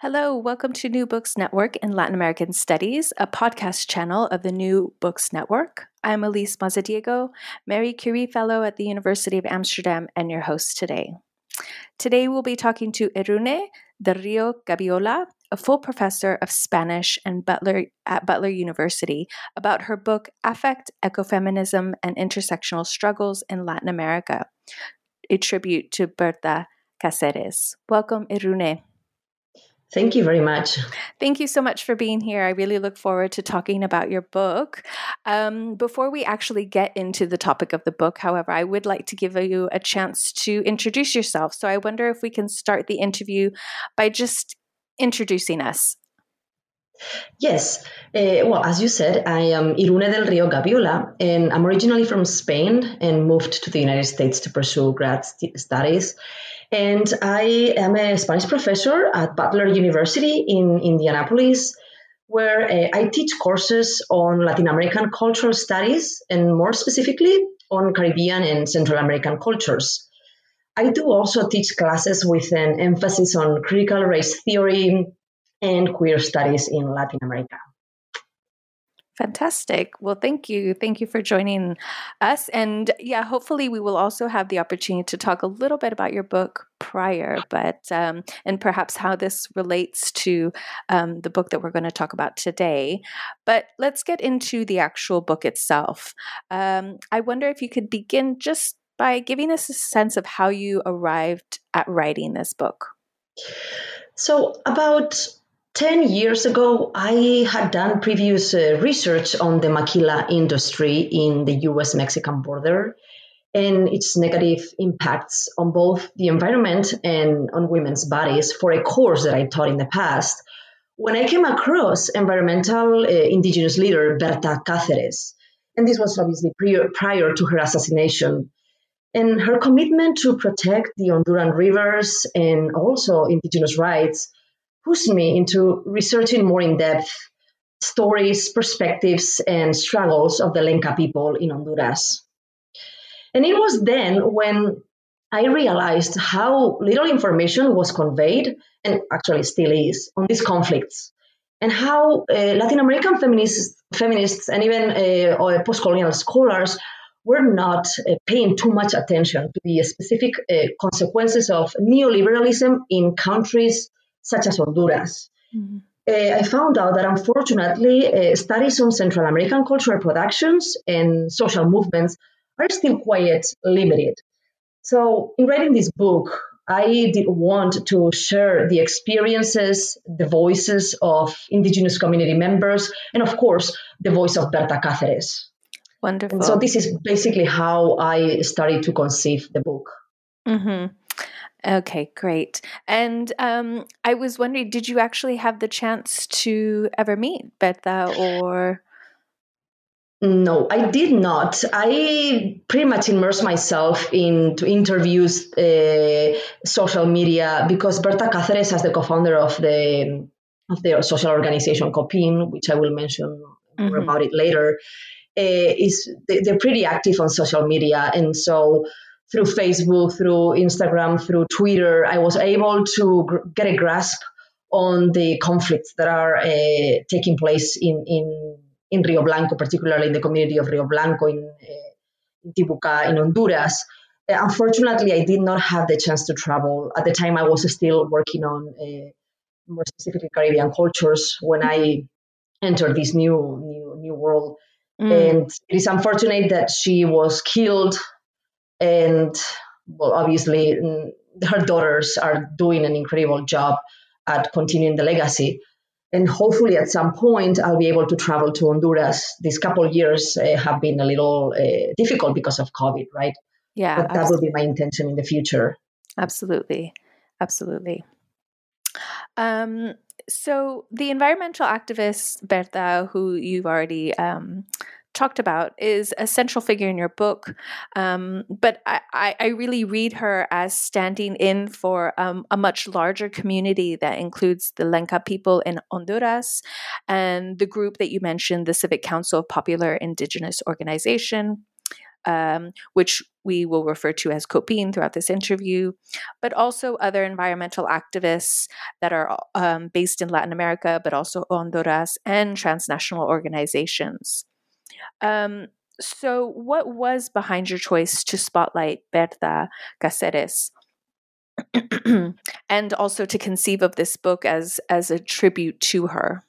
Hello, welcome to New Books Network in Latin American Studies, a podcast channel of the New Books Network. I'm Elise Mazadiego, Marie Curie Fellow at the University of Amsterdam, and your host today. Today we'll be talking to Irune del Rio Gabiola, a full professor of Spanish and Butler at Butler University, about her book Affect, Ecofeminism, and Intersectional Struggles in Latin America, a tribute to Berta Cáceres. Welcome, Irune. Thank you very much. Thank you so much for being here. I really look forward to talking about your book. Um, before we actually get into the topic of the book, however, I would like to give you a chance to introduce yourself. So I wonder if we can start the interview by just introducing us. Yes. Uh, well, as you said, I am Irune del Rio Gabiola, and I'm originally from Spain and moved to the United States to pursue grad st- studies. And I am a Spanish professor at Butler University in Indianapolis, where uh, I teach courses on Latin American cultural studies and more specifically on Caribbean and Central American cultures. I do also teach classes with an emphasis on critical race theory and queer studies in Latin America. Fantastic. Well, thank you. Thank you for joining us. And yeah, hopefully we will also have the opportunity to talk a little bit about your book prior, but um, and perhaps how this relates to um, the book that we're going to talk about today. But let's get into the actual book itself. Um, I wonder if you could begin just by giving us a sense of how you arrived at writing this book. So, about 10 years ago, I had done previous uh, research on the maquila industry in the US Mexican border and its negative impacts on both the environment and on women's bodies for a course that I taught in the past. When I came across environmental uh, indigenous leader Berta Cáceres, and this was obviously prior, prior to her assassination, and her commitment to protect the Honduran rivers and also indigenous rights pushed me into researching more in depth stories, perspectives, and struggles of the Lenca people in Honduras. And it was then when I realized how little information was conveyed, and actually still is, on these conflicts, and how uh, Latin American feminists, feminists and even uh, post colonial scholars were not uh, paying too much attention to the specific uh, consequences of neoliberalism in countries such as Honduras. Mm-hmm. Uh, I found out that unfortunately, uh, studies on Central American cultural productions and social movements are still quite limited. So, in writing this book, I did want to share the experiences, the voices of indigenous community members, and of course, the voice of Berta Cáceres. Wonderful. And so, this is basically how I started to conceive the book. Mm-hmm. Okay, great. And um, I was wondering, did you actually have the chance to ever meet Berta or? No, I did not. I pretty much immersed myself into interviews, uh, social media, because Berta Cáceres, as the co-founder of the of the social organization COPINH, which I will mention mm-hmm. more about it later, uh, is they're pretty active on social media, and so through Facebook, through Instagram, through Twitter, I was able to gr- get a grasp on the conflicts that are uh, taking place in, in, in Rio Blanco, particularly in the community of Rio Blanco in, uh, in Tibuca, in Honduras. Uh, unfortunately, I did not have the chance to travel. At the time, I was still working on uh, more specifically Caribbean cultures when I entered this new new new world. Mm. And it is unfortunate that she was killed and well, obviously her daughters are doing an incredible job at continuing the legacy. And hopefully, at some point, I'll be able to travel to Honduras. These couple years uh, have been a little uh, difficult because of COVID, right? Yeah, but that will be my intention in the future. Absolutely. absolutely. Um, so the environmental activist Berta, who you've already um, talked about is a central figure in your book, um, but I, I, really read her as standing in for um, a much larger community that includes the Lenca people in Honduras and the group that you mentioned, the Civic Council of Popular Indigenous Organization. Um, which we will refer to as COPINH throughout this interview, but also other environmental activists that are um, based in Latin America, but also Honduras and transnational organizations. Um, so, what was behind your choice to spotlight Berta Cáceres? and also to conceive of this book as as a tribute to her.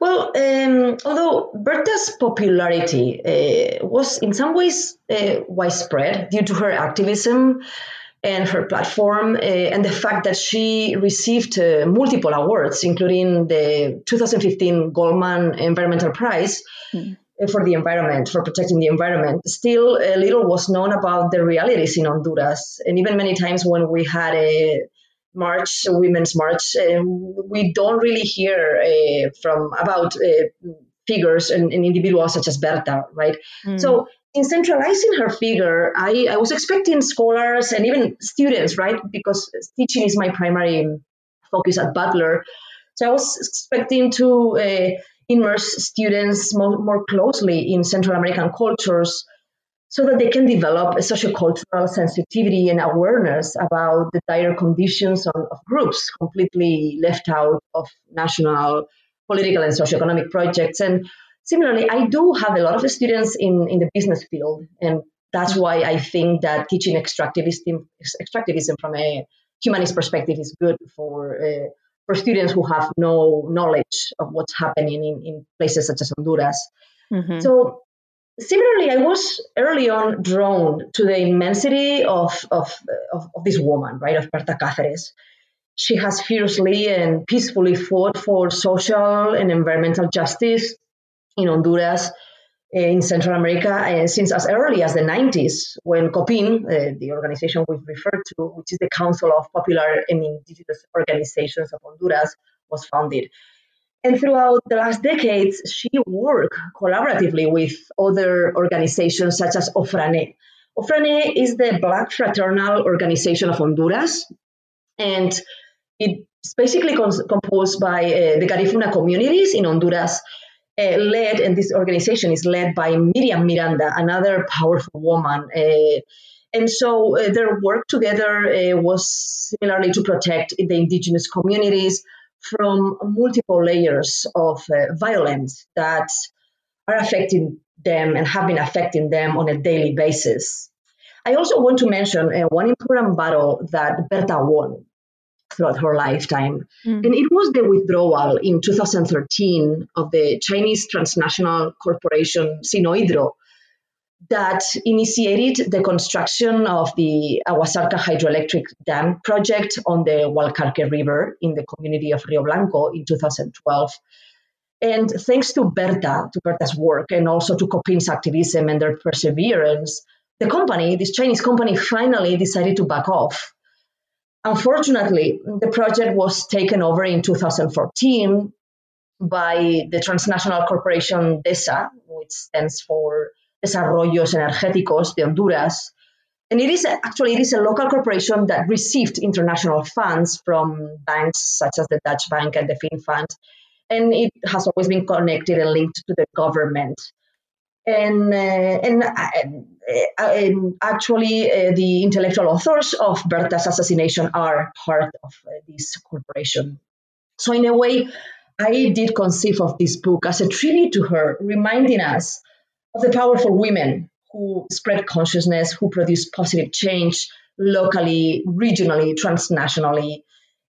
Well, um, although Berta's popularity uh, was in some ways uh, widespread due to her activism and her platform, uh, and the fact that she received uh, multiple awards, including the 2015 Goldman Environmental Prize, mm for the environment, for protecting the environment. Still, a little was known about the realities in Honduras. And even many times when we had a march, a women's march, uh, we don't really hear uh, from about uh, figures and, and, individuals such as Berta, right? Mm. So in centralizing her figure, I, I was expecting scholars and even students, right? Because teaching is my primary focus at Butler. So I was expecting to uh, immerse students more, more closely in Central American cultures so that they can develop a sociocultural sensitivity and awareness about the dire conditions of, of groups completely left out of national political and socioeconomic projects. And similarly, I do have a lot of students in, in the business field, and that's why I think that teaching extractivism, extractivism from a humanist perspective is good for uh, for students who have no knowledge of what's happening in, in places such as Honduras. Mm-hmm. So similarly, I was early on drawn to the immensity of, of, of, of this woman, right, of Berta Cáceres. She has fiercely and peacefully fought for social and environmental justice in Honduras in Central America uh, since as early as the 90s, when COPINH, uh, the organization we've referred to, which is the Council of Popular and Indigenous Organizations of Honduras, was founded. And throughout the last decades, she worked collaboratively with other organizations such as OFRANEH. OFRANEH is the Black Fraternal Organization of Honduras, and it's basically composed by uh, the Garifuna communities in Honduras uh, led, and this organization is led by Miriam Miranda, another powerful woman. Uh, and so uh, their work together uh, was similarly to protect the indigenous communities from multiple layers of uh, violence that are affecting them and have been affecting them on a daily basis. I also want to mention uh, one important battle that Berta won throughout her lifetime. Mm. And it was the withdrawal in 2013 of the Chinese transnational corporation Sinohydro that initiated the construction of the Agua Zarca hydroelectric dam project on the Gualcarque River in the community of Rio Blanco in 2012. And thanks to Berta, to Berta's work, and also to COPINH's activism and their perseverance, the company, this Chinese company, finally decided to back off Unfortunately, the project was taken over in 2014 by the transnational corporation DESA, which stands for Desarrollos Energéticos de Honduras. And it is actually it is a local corporation that received international funds from banks such as the Dutch Bank and the Finnfund, and it has always been connected and linked to the government and uh, and, uh, uh, and actually uh, the intellectual authors of Berta's assassination are part of uh, this corporation. So in a way, I did conceive of this book as a tribute to her, reminding us of the powerful women who spread consciousness, who produce positive change locally, regionally, transnationally,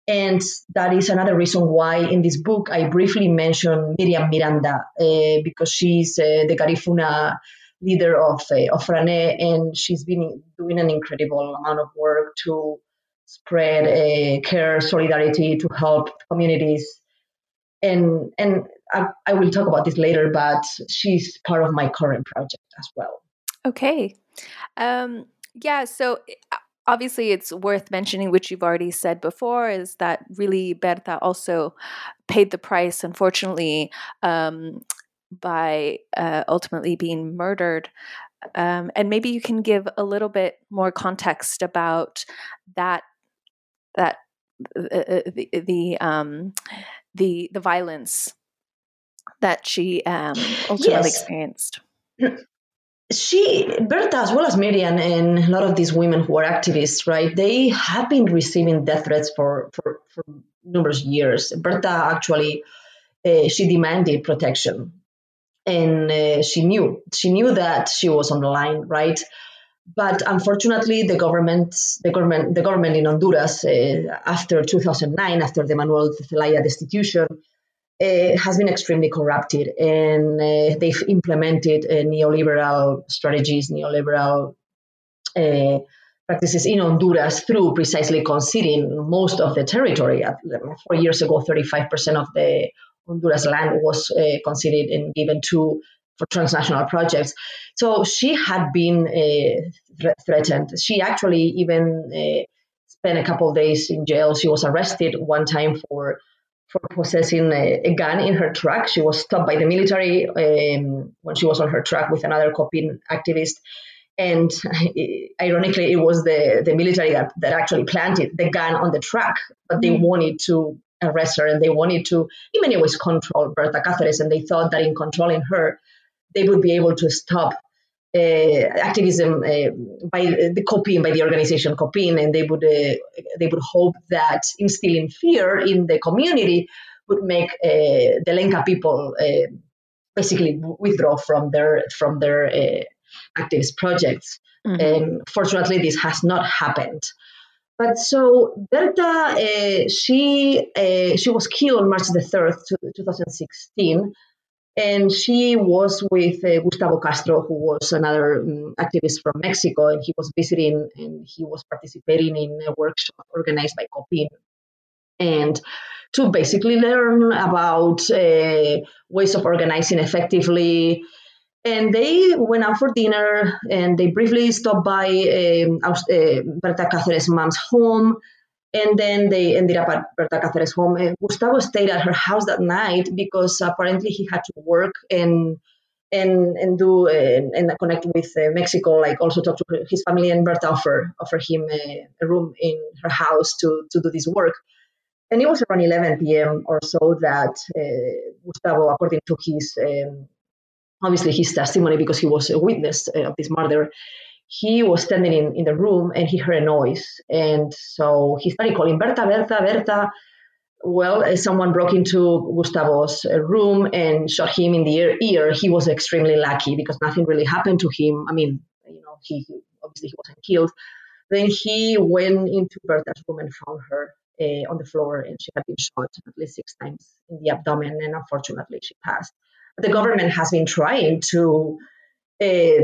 and that is another reason why in this book I briefly mention Miriam Miranda uh, because she's uh, the Garifuna leader of uh, OFRANEH, and she's been doing an incredible amount of work to spread uh, care, solidarity, to help communities. And and I, I will talk about this later, but she's part of my current project as well. Okay. Um, yeah. So obviously it's worth mentioning which you've already said before is that really berta also paid the price unfortunately um, by uh, ultimately being murdered um, and maybe you can give a little bit more context about that that uh, uh the the um, the the violence that she um, ultimately yes. experienced. She, Berta, as well as Miriam, and a lot of these women who are activists, right? They have been receiving death threats for for, for numerous years. Berta actually, uh, she demanded protection and uh, she knew she knew that she was on the line right but unfortunately the government the government the government in honduras uh, after 2009 after the manuel zelaya destitution uh, has been extremely corrupted and uh, they've implemented uh, neoliberal strategies neoliberal uh, practices in honduras through precisely conceding most of the territory four years ago 35% of the Honduras land was uh, considered and given to for transnational projects. So she had been uh, threatened. She actually even uh, spent a couple days in jail. She was arrested one time for for possessing a, a gun in her truck. She was stopped by the military um, when she was on her truck with another COPINH activist. And ironically, it was the, the military that, that actually planted the gun on the truck, but they mm. wanted to arrest her and they wanted to, in many ways, control Berta Cáceres. And they thought that in controlling her, they would be able to stop activism uh, by the COPINH, by the organization COPINH, and they would uh, they would hope that instilling fear in the community would make uh, the Lenca people uh, basically withdraw from their from their uh, activist projects. Mm-hmm. And fortunately, this has not happened. But so Berta, uh, she uh, she was killed on March the third, two thousand sixteen, and she was with uh, Gustavo Castro, who was another um, activist from Mexico, and he was visiting and he was participating in a workshop organized by COPINH, and to basically learn about uh, ways of organizing effectively and they went out for dinner and they briefly stopped by um, uh, Berta Cáceres' mom's home. And then they ended up at Berta Cáceres' home. And Gustavo stayed at her house that night because apparently he had to work and and and do and, and connect with uh, Mexico. Like also talk to his family. And Berta offered offer him a, a, room in her house to to do this work. And it was around 11 p.m. or so that uh, Gustavo, according to his um, obviously his testimony because he was a witness uh, of this murder he was standing in, in the room and he heard a noise. And so he started calling berta berta berta. Well uh, someone broke into gustavo's uh, room and shot him in the ear, he was extremely lucky because nothing really happened to him. I mean you know he obviously he wasn't killed. Then he went into berta's room and found her uh, on the floor and she had been shot at least six times in the abdomen and unfortunately she passed. The government has been trying to uh,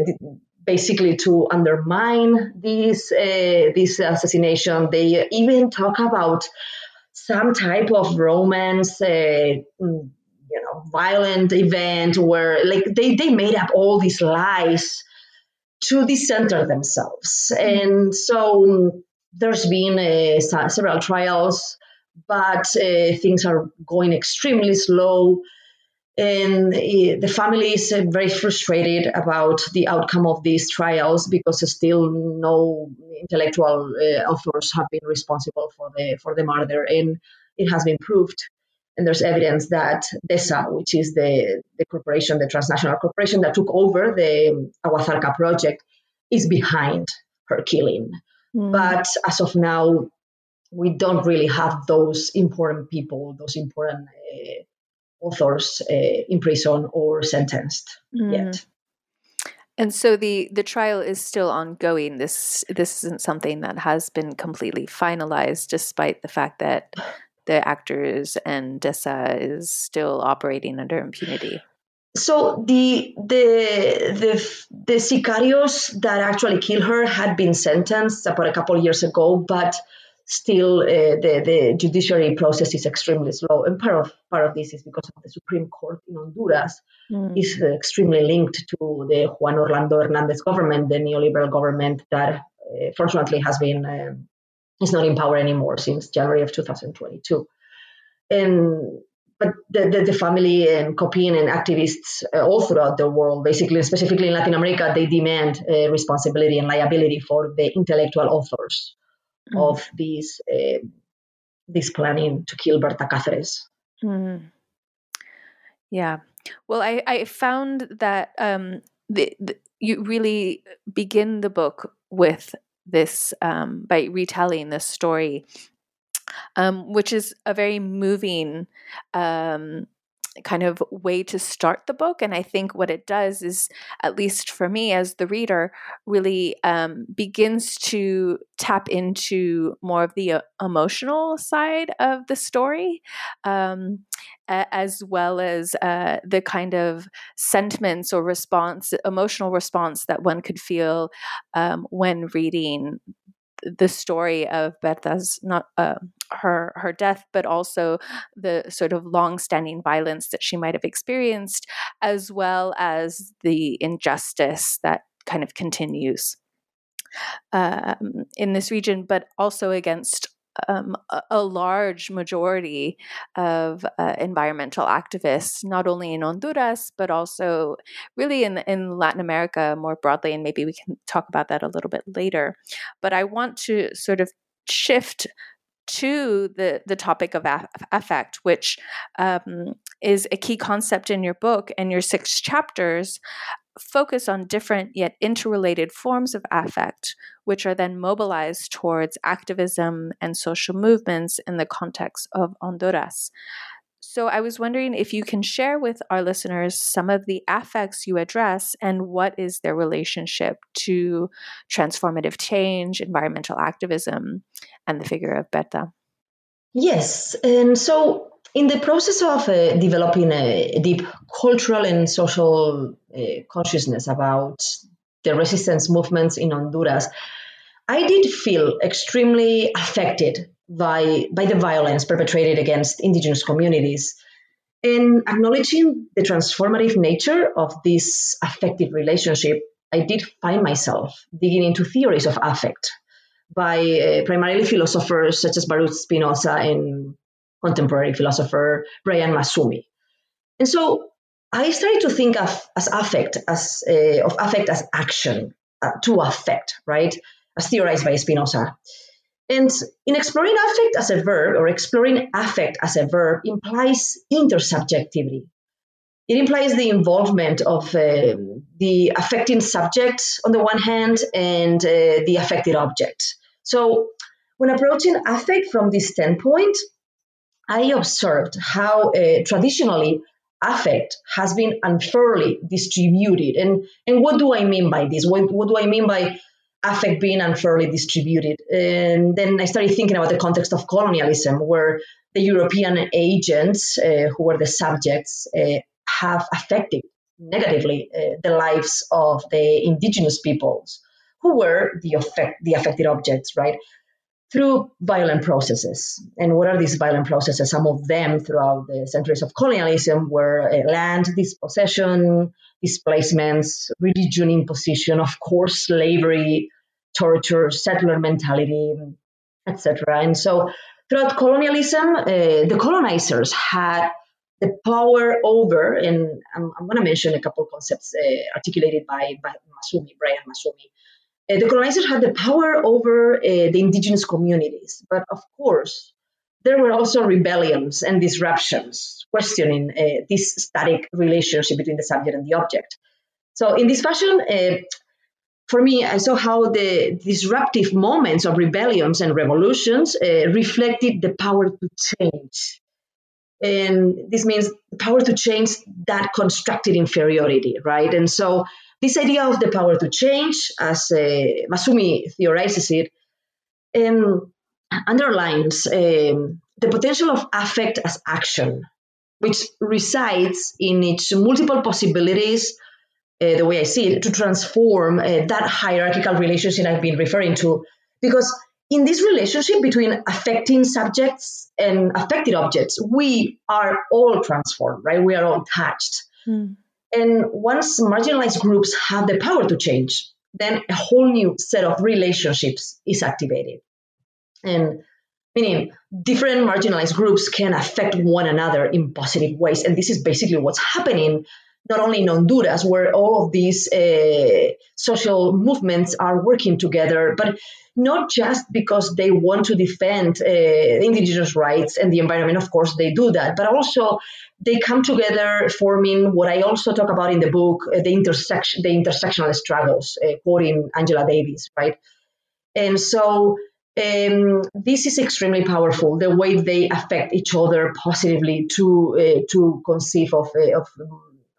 basically to undermine this uh, this assassination. They even talk about some type of romance, uh, mm, you know, violent event where like they they made up all these lies to decenter themselves, mm-hmm. and so um, there's been uh, several trials, but uh, things are going extremely slow and the family is eh, very frustrated about the outcome of these trials because still no intellectual uh, authors have been responsible for the for the murder, and it has been proved. And there's evidence that DESA, which is the, the corporation, the transnational corporation that took over the Agua Zarca project, is behind her killing. Mm. But as of now, we don't really have those important people, those important uh, authors uh, in prison or sentenced mm. yet. And so the the trial is still ongoing. This this isn't something that has been completely finalized, despite the fact that the actors and DESA is still operating under impunity. So the the the the sicarios that actually killed her had been sentenced about a couple years ago, but still uh, the, the judiciary process is extremely slow. And part of part of this is because of the Supreme Court in Honduras mm. is uh, extremely linked to the Juan Orlando Hernandez government, the neoliberal government that uh, fortunately has been um, is not in power anymore since January of 2022. And but the, the, the, family and COPINH and activists uh, all throughout the world, basically, specifically in Latin America, they demand uh, responsibility and liability for the intellectual authors mm. of this uh, this planning to kill Berta Cáceres. Mm. Yeah. Well, I, I found that um, the, the, you really begin the book with this um, by retelling this story um, which is a very moving um, kind of way to start the book. And I think what it does is, at least for me as the reader, really um, begins to tap into more of the uh, emotional side of the story, um, as well as uh, the kind of sentiments or response, emotional response that one could feel um, when reading the story of Berta's not uh, her her death, but also the sort of long-standing violence that she might have experienced, as well as the injustice that kind of continues um, in this region, but also against um, a, large majority of uh, environmental activists, not only in Honduras, but also really in, in Latin America more broadly. And maybe we can talk about that a little bit later. But I want to sort of shift to the the topic of affect, which um, is a key concept in your book and your six chapters focus on different yet interrelated forms of affect, which are then mobilized towards activism and social movements in the context of Honduras. So, I was wondering if you can share with our listeners some of the affects you address and what is their relationship to transformative change, environmental activism, and the figure of Berta. Yes. And so, in the process of uh, developing a deep cultural and social uh, consciousness about the resistance movements in Honduras, I did feel extremely affected by, by the violence perpetrated against indigenous communities. In acknowledging the transformative nature of this affective relationship, I did find myself digging into theories of affect by uh, primarily philosophers such as Baruch Spinoza and contemporary philosopher Brian Massumi. And so I started to think of as affect as uh, of affect as action uh, to affect, right? As theorized by Spinoza. And in exploring affect as a verb or exploring affect as a verb implies intersubjectivity. It implies the involvement of uh, the affecting subject on the one hand and uh, the affected object. So when approaching affect from this standpoint, I observed how uh, traditionally affect has been unfairly distributed. And, and what do I mean by this? What, what do I mean by affect being unfairly distributed? And then I started thinking about the context of colonialism, where the European agents uh, who were the subjects uh, have affected negatively uh, the lives of the indigenous peoples who were the, affect, the affected objects, right? Through violent processes. And what are these violent processes? Some of them throughout the centuries of colonialism were uh, land dispossession, displacements, religion imposition, of course, slavery, torture, settler mentality, etc. And so throughout colonialism, uh, the colonizers had the power over, and I'm, I'm going to mention a couple of concepts uh, articulated by, by Massumi, Brian Massumi, uh, the colonizers had the power over uh, the indigenous communities. But of course, there were also rebellions and disruptions questioning uh, this static relationship between the subject and the object. So, in this fashion, for me, I saw how the disruptive moments of rebellions and revolutions reflected the power to change. And this means the power to change that constructed inferiority, right? And so this idea of the power to change, as uh, Massumi theorizes it, um, underlines um, the potential of affect as action, which resides in its multiple possibilities, uh, the way I see it, to transform uh, that hierarchical relationship I've been referring to. Because in this relationship between affecting subjects and affected objects, we are all transformed, right? We are all touched. Mm. And once marginalized groups have the power to change, then a whole new set of relationships is activated. And meaning different marginalized groups can affect one another in positive ways. And this is basically what's happening not only in Honduras, where all of these uh, social movements are working together, but not just because they want to defend uh, indigenous rights and the environment. Of course, they do that, but also they come together forming what I also talk about in the book, uh, the intersection, the intersectional struggles, uh, quoting Angela Davis, right? And so um, this is extremely powerful. The way they affect each other positively to uh, to conceive of, uh, of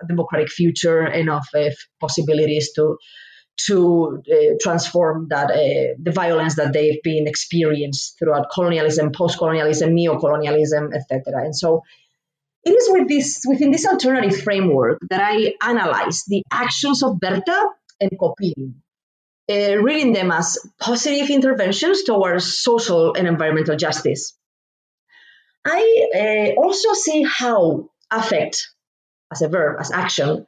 democratic future and of uh, possibilities to to uh, transform that uh, the violence that they've been experienced throughout colonialism, post-colonialism, neo-colonialism, etc. And so it is with this within this alternative framework that I analyze the actions of Berta and COPINH, uh, reading them as positive interventions towards social and environmental justice. I also see how affect, as a verb, as action,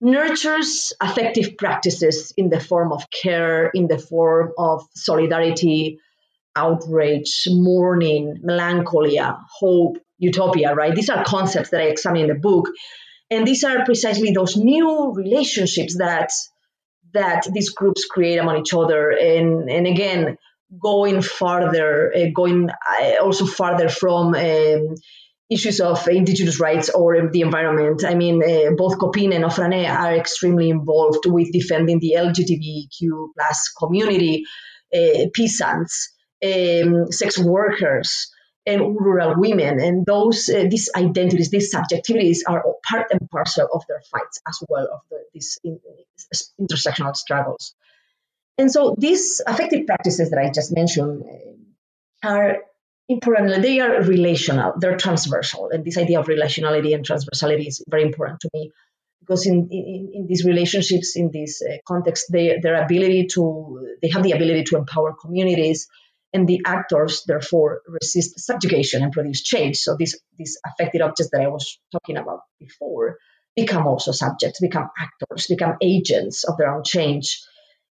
nurtures affective practices in the form of care, in the form of solidarity, outrage, mourning, melancholia, hope, utopia, right? These are concepts that I examine in the book. And these are precisely those new relationships that that these groups create among each other. And, and again, going farther, uh, going uh, also farther from um, issues of indigenous rights or the environment. I mean, uh, both COPINH and OFRANEH are extremely involved with defending the LGBTQ plus community, uh, peasants, um, sex workers, and rural women. And those uh, these identities, these subjectivities are part and parcel of their fights as well of the, these in, intersectional struggles. And so these affective practices that I just mentioned uh, are important. They are relational, they're transversal. And this idea of relationality and transversality is very important to me because in, in, in these relationships, in this uh, context, they, their ability to, they have the ability to empower communities and the actors therefore resist subjugation and produce change. So these, these affected objects that I was talking about before become also subjects, become actors, become agents of their own change.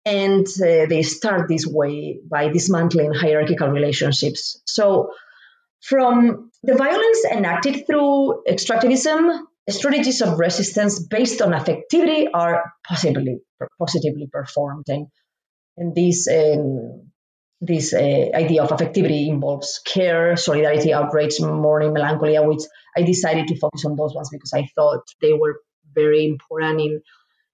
And uh, they start this way by dismantling hierarchical relationships. So, from the violence enacted through extractivism, strategies of resistance based on affectivity are possibly positively performed. And, and this, um, this uh, idea of affectivity involves care, solidarity, outrage, mourning, melancholia, which I decided to focus on those ones because I thought they were very important in,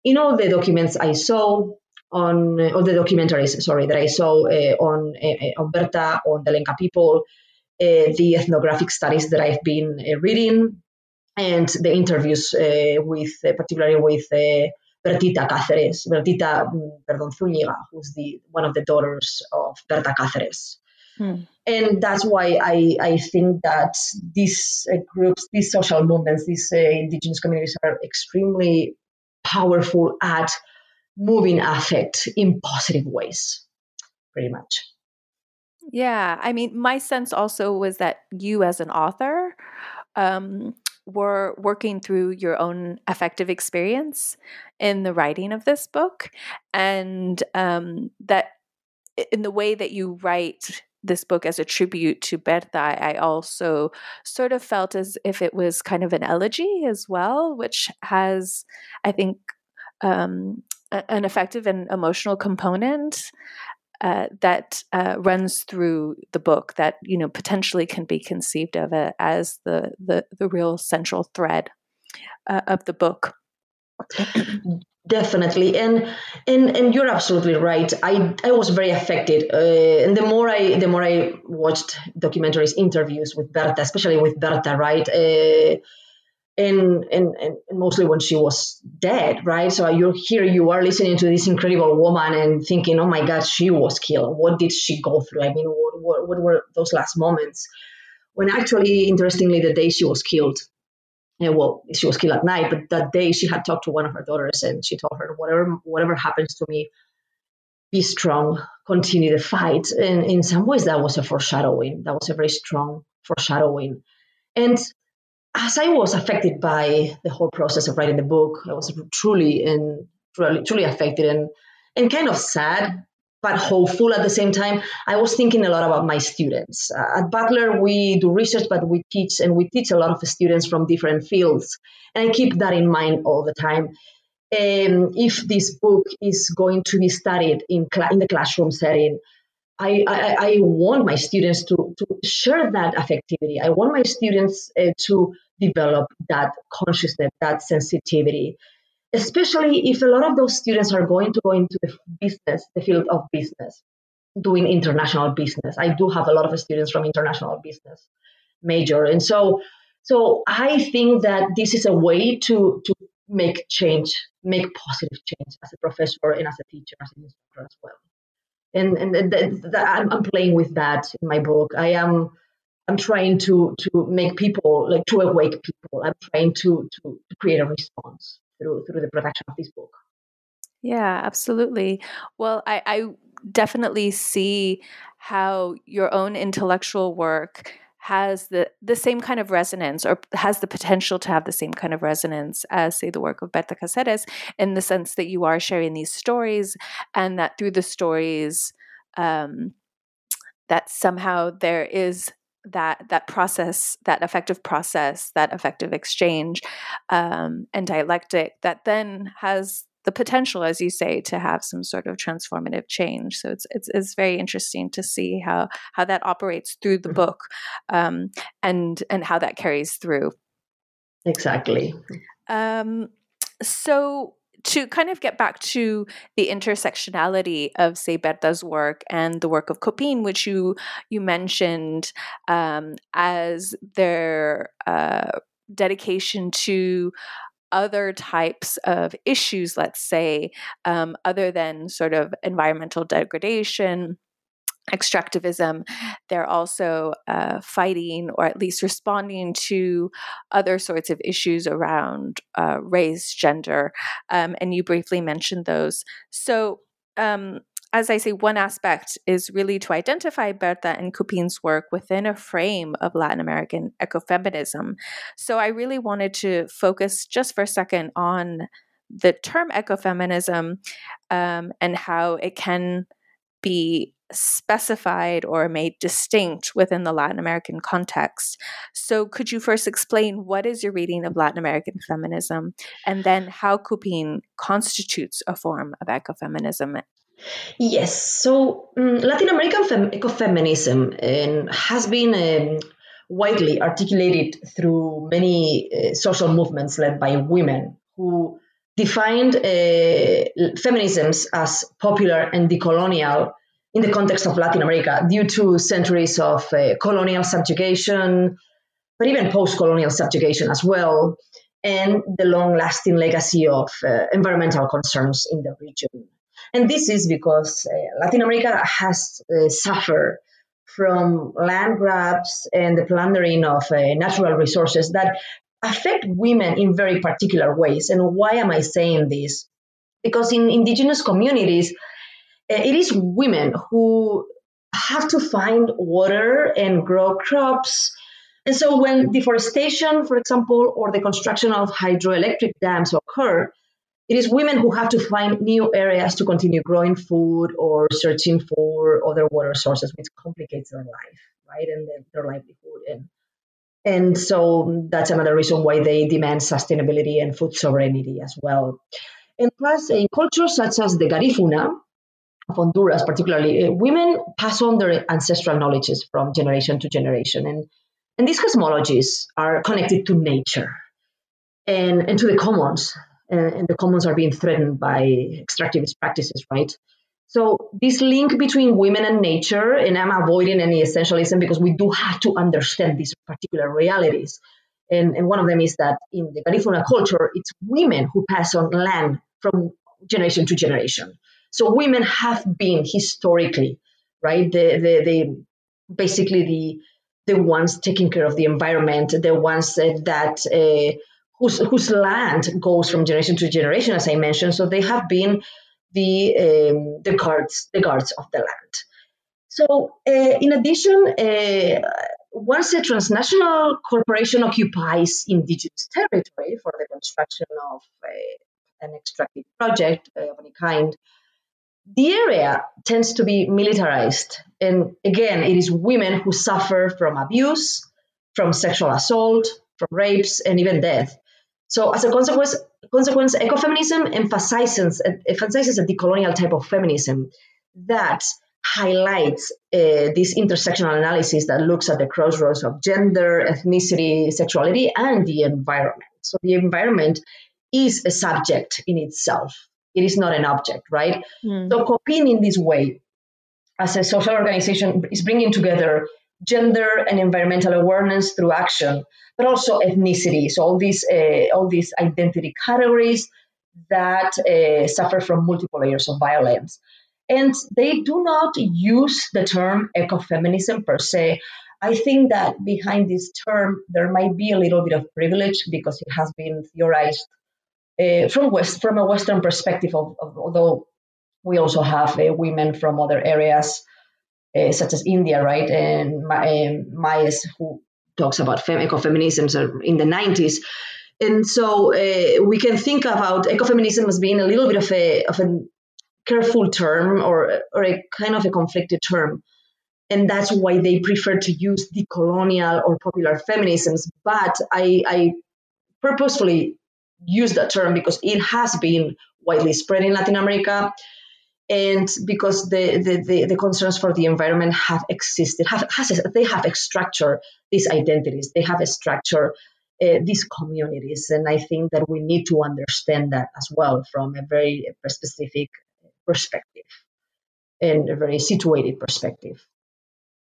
in all the documents I saw on all the documentaries, sorry, that I saw uh, on uh, on Berta, on the Lenca people, uh, the ethnographic studies that I've been uh, reading, and the interviews uh, with, uh, particularly with Bertita Cáceres, Bertita, mm, perdón, Zúñiga, who's the one of the daughters of Berta Cáceres. Hmm. And that's why I, I think that these groups, these social movements, these indigenous communities are extremely powerful at moving affect in positive ways, pretty much. Yeah. I mean, my sense also was that you, as an author, um, were working through your own affective experience in the writing of this book, and um, that in the way that you write this book as a tribute to Berta, I also sort of felt as if it was kind of an elegy as well, which has, I think, um, an effective and emotional component uh, that uh, runs through the book that you know potentially can be conceived of a, as the, the the real central thread uh, of the book. Definitely, and and and you're absolutely right. I I was very affected, uh, and the more I the more I watched documentaries, interviews with Berta, especially with Berta, right uh, and, and, and mostly when she was dead, right? So you're here, you are listening to this incredible woman and thinking, oh my God, she was killed. What did she go through? I mean, what, what, what were those last moments? When actually, interestingly, the day she was killed, and well, she was killed at night, but that day she had talked to one of her daughters and she told her, whatever, whatever happens to me, be strong, continue the fight. And in some ways, that was a foreshadowing. That was a very strong foreshadowing. And as I was affected by the whole process of writing the book, I was truly and truly, truly affected, and and kind of sad but hopeful at the same time. I was thinking a lot about my students. Uh, at Butler, we do research, but we teach, and we teach a lot of students from different fields. And I keep that in mind all the time. Um, if this book is going to be studied in, cl- in the classroom setting, I, I, I, want my students to, to share that affectivity. I want my students uh, to develop that consciousness, that sensitivity, especially if a lot of those students are going to go into the business, the field of business, doing international business. I do have a lot of students from international business major, and so so I think that this is a way to to make change, make positive change as a professor and as a teacher, as an instructor as well. And and th- th- I'm, I'm playing with that in my book. I am. I'm trying to to make people like to awake people. I'm trying to to, to create a response through through the production of this book. Yeah, absolutely. Well, I, I definitely see how your own intellectual work has the the same kind of resonance or has the potential to have the same kind of resonance as say the work of Berta Cáceres in the sense that you are sharing these stories and that through the stories um, that somehow there is that that process, that effective process, that effective exchange um, and dialectic that then has the potential, as you say, to have some sort of transformative change. So it's it's, it's very interesting to see how how that operates through the mm-hmm. book, um, and and how that carries through. Exactly. Um, so to kind of get back to the intersectionality of say Berta's work and the work of COPINH, which you you mentioned um, as their uh, dedication to other types of issues, let's say, um, other than sort of environmental degradation extractivism, they're also uh, fighting or at least responding to other sorts of issues around uh, race, gender, um, and you briefly mentioned those. So, um, as I say, one aspect is really to identify Berta and COPINH's work within a frame of Latin American ecofeminism. So I really wanted to focus just for a second on the term ecofeminism um, and how it can be specified or made distinct within the Latin American context. So, could you first explain what is your reading of Latin American feminism and then how COPINH constitutes a form of ecofeminism? Yes, so um, Latin American fem- ecofeminism um, has been um, widely articulated through many uh, social movements led by women who defined uh, feminisms as popular and decolonial in the context of Latin America due to centuries of uh, colonial subjugation, but even post colonial subjugation as well, and the long lasting legacy of uh, environmental concerns in the region. And this is because uh, Latin America has uh, suffered from land grabs and the plundering of uh, natural resources that affect women in very particular ways. And why am I saying this? Because in indigenous communities, Uh, it is women who have to find water and grow crops. And so when deforestation, for example, or the construction of hydroelectric dams occur, it is women who have to find new areas to continue growing food or searching for other water sources, which complicates their life, right, and their, their livelihood. And, and so that's another reason why they demand sustainability and food sovereignty as well. And plus, in cultures such as the Garifuna, of Honduras, particularly, uh, women pass on their ancestral knowledges from generation to generation. And, and these cosmologies are connected to nature and, and to the commons. And, and the commons are being threatened by extractivist practices, right? So this link between women and nature, and I'm avoiding any essentialism because we do have to understand these particular realities. And, and one of them is that in the Garifuna culture, it's women who pass on land from generation to generation. So women have been historically, right, the, the, the basically the the ones taking care of the environment, the ones that uh, whose whose land goes from generation to generation, as I mentioned. So they have been the um, the guards the guards of the land. So uh, in addition, uh, once a transnational corporation occupies indigenous territory for the construction of uh, an extractive project of any kind, the area tends to be militarized. And again, it is women who suffer from abuse, from sexual assault, from rapes, and even death. So, as a consequence, consequence ecofeminism emphasizes, emphasizes a decolonial type of feminism that highlights uh, this intersectional analysis that looks at the crossroads of gender, ethnicity, sexuality, and the environment. So, the environment is a subject in itself. It is not an object, right? Mm. So COPINH in this way, as a social organization, is bringing together gender and environmental awareness through action, but also ethnicity. So all these uh, all these identity categories that uh, suffer from multiple layers of violence. And they do not use the term ecofeminism per se. I think that behind this term, there might be a little bit of privilege because it has been theorized uh, from West from a Western perspective, of, of, although we also have uh, women from other areas, uh, such as India, right? And Mayes, who talks about fem- ecofeminisms in the 90s. And so we can think about ecofeminism as being a little bit of a, of a careful term or, or a kind of a conflicted term. And that's why they prefer to use decolonial or popular feminisms. But I, I purposefully use that term because it has been widely spread in Latin America and because the, the, the, the, concerns for the environment have existed, have, has, they have a structure these identities, they have a structure uh, these communities. And I think that we need to understand that as well from a very specific perspective and a very situated perspective.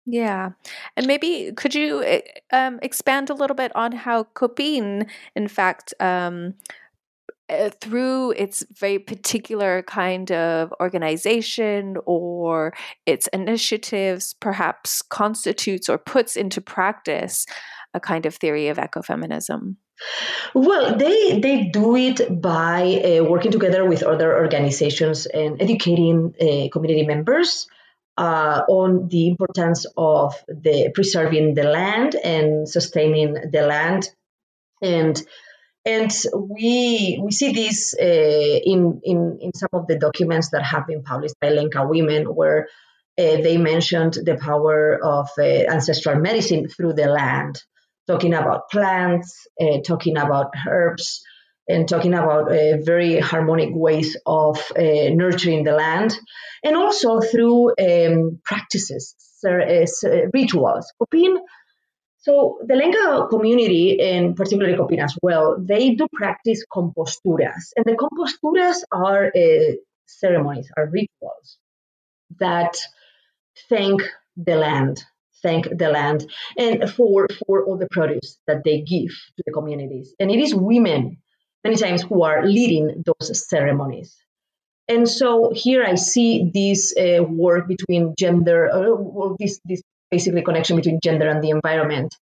Yeah. And maybe could you eh, um, expand a little bit on how COPINH, in fact, um, uh, through its very particular kind of organization or its initiatives, perhaps constitutes or puts into practice a kind of theory of ecofeminism? Well, they they do it by uh, working together with other organizations and educating uh, community members uh, on the importance of the preserving the land and sustaining the land. And and we we see this uh, in, in in some of the documents that have been published by Lenca Women, where uh, they mentioned the power of uh, ancestral medicine through the land, talking about plants, uh, talking about herbs, and talking about uh, very harmonic ways of uh, nurturing the land, and also through um, practices, rituals. COPINH so the Lenca community, and particularly COPINH as well, they do practice composturas. And the composturas are uh, ceremonies, are rituals that thank the land, thank the land, and for, for all the produce that they give to the communities. And it is women, many times, who are leading those ceremonies. And so here I see this uh, work between gender, uh, this, this basically connection between gender and the environment.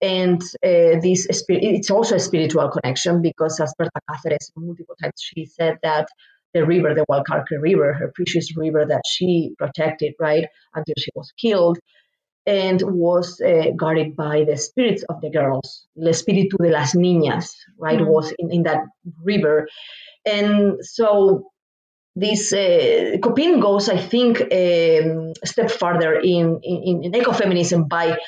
And uh, this it's also a spiritual connection because, as Berta Cáceres multiple times she said that the river, the Gualcarque River, her precious river that she protected, right, until she was killed, and was uh, guarded by the spirits of the girls. El espíritu de las niñas, right, mm-hmm. was in, in that river. And so this uh, COPINH goes, I think, um, a step further in, in, in ecofeminism by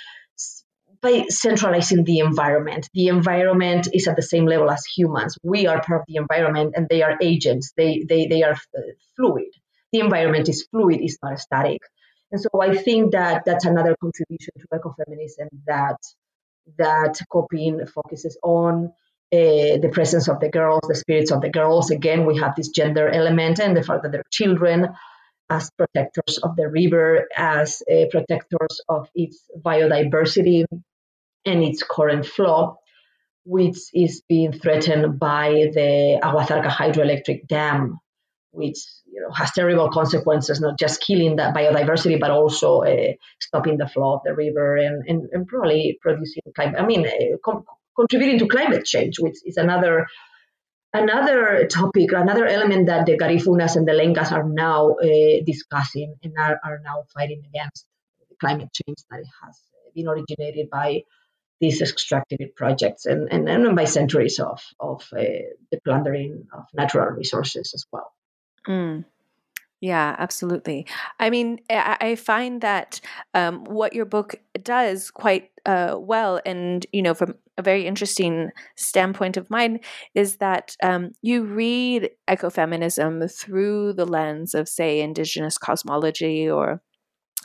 by centralizing the environment. The environment is at the same level as humans. We are part of the environment, and they are agents. They they they are uh, fluid. The environment is fluid. It's not static. And so I think that that's another contribution to ecofeminism that that COPINH focuses on uh, the presence of the girls, the spirits of the girls. Again, we have this gender element and the fact that they're children as protectors of the river, as uh, protectors of its biodiversity and its current flow, which is being threatened by the Agua Zarca hydroelectric dam, which you know, has terrible consequences, not just killing that biodiversity, but also uh, stopping the flow of the river and, and, and probably producing climate. I mean, uh, com- contributing to climate change, which is another another topic, another element that the Garifunas and the Lencas are now uh, discussing and are, are now fighting against climate change that has been originated by these extractive projects and, and, and by centuries of, of uh, the plundering of natural resources as well. Mm. Yeah, absolutely. I mean, I, find that um, what your book does quite uh, well, and you know, from a very interesting standpoint of mine, is that um, you read ecofeminism through the lens of, say, indigenous cosmology or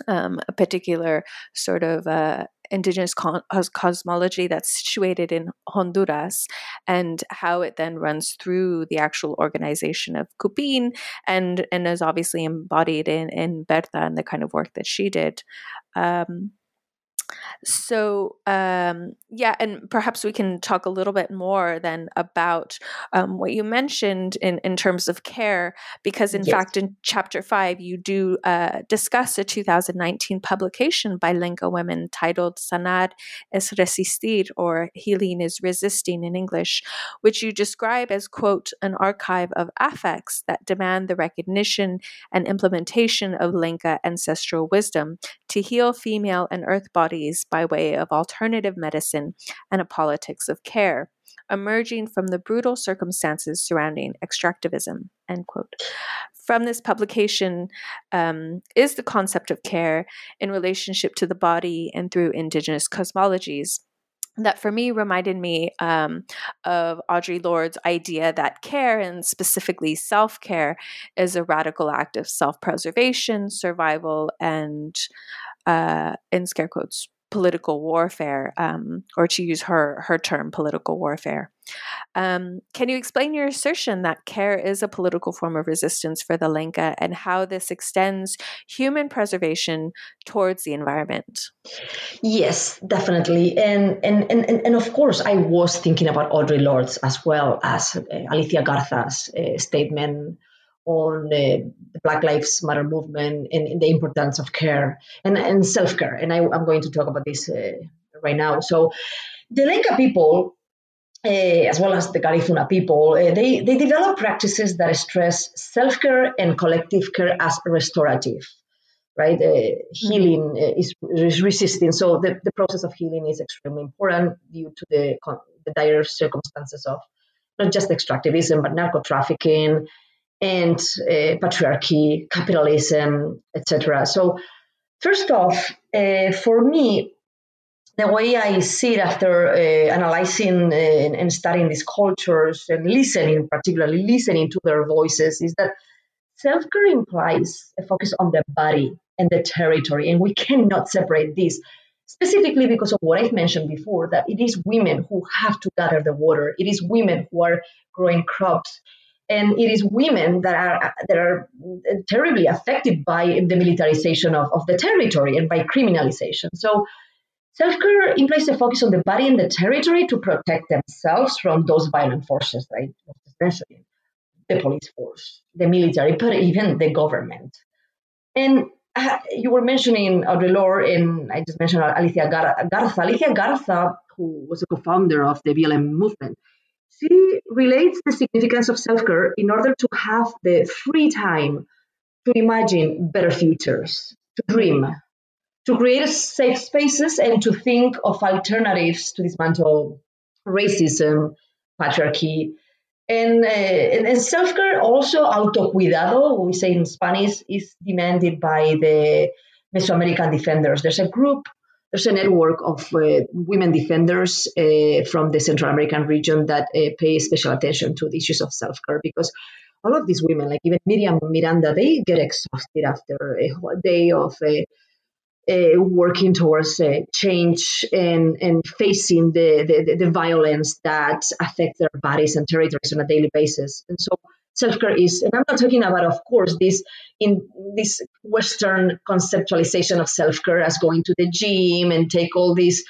um, a particular sort of uh, indigenous cosmology that's situated in Honduras and how it then runs through the actual organization of COPINH and, and is obviously embodied in, in Berta and the kind of work that she did. Um, so, um, yeah, and perhaps we can talk a little bit more then about um, what you mentioned in, in terms of care, because in yes. fact, in chapter five, you do uh, discuss a 2019 publication by Lenca women titled Sanar es resistir, or Healing is Resisting in English, which you describe as, quote, an archive of affects that demand the recognition and implementation of Lenca ancestral wisdom to heal female and earth bodies by way of alternative medicine and a politics of care, emerging from the brutal circumstances surrounding extractivism. End quote. From this publication um, is the concept of care in relationship to the body and through indigenous cosmologies that for me reminded me um, of Audre Lorde's idea that care and specifically self care is a radical act of self preservation, survival, and uh, in scare quotes political warfare, um, or to use her her term, political warfare. Um, can you explain your assertion that care is a political form of resistance for the Lenca and how this extends human preservation towards the environment? Yes, definitely, and and and and of course, I was thinking about Audre Lorde's as well as uh, Alicia Garza's uh, statement on uh, the Black Lives Matter movement and, and, the importance of care and, and self care. And I, am going to talk about this uh, right now. So, the Lenca people, uh, as well as the Garifuna people, uh, they, they develop practices that stress self care and collective care as restorative. Right, uh, mm-hmm. healing uh, is, is resisting. So the, the process of healing is extremely important due to the, the dire circumstances of not just extractivism but narco trafficking, and uh, patriarchy, capitalism, etc. So, first off, uh, for me, the way I see it after uh, analyzing uh, and studying these cultures and listening, particularly listening to their voices, is that self care implies a focus on the body and the territory, and we cannot separate this. Specifically, because of what I've mentioned before, that it is women who have to gather the water. It is women who are growing crops and it is women that are that are terribly affected by the militarization of, of the territory and by criminalization. So self-care implies a focus on the body and the territory to protect themselves from those violent forces, right? Essentially, the police force, the military, but even the government. And uh, you were mentioning Audre Lorde, and I just mentioned Alicia Garza. Alicia Garza, who was a co-founder of the BLM movement, she relates the significance of self care in order to have the free time to imagine better futures, to dream, to create safe spaces, and to think of alternatives to dismantle racism, patriarchy. And, uh, and, and self care, also autocuidado, we say in Spanish, is demanded by the Mesoamerican defenders. There's a group there's a network of uh, women defenders uh, from the Central American region that uh, pay special attention to the issues of self care because all of these women, like even Miriam Miranda, they get exhausted after a day of uh, uh, working towards uh, change and, and facing the, the, the violence that affects their bodies and territories on a daily basis. And so self-care is and i'm not talking about of course this in this western conceptualization of self-care as going to the gym and take all these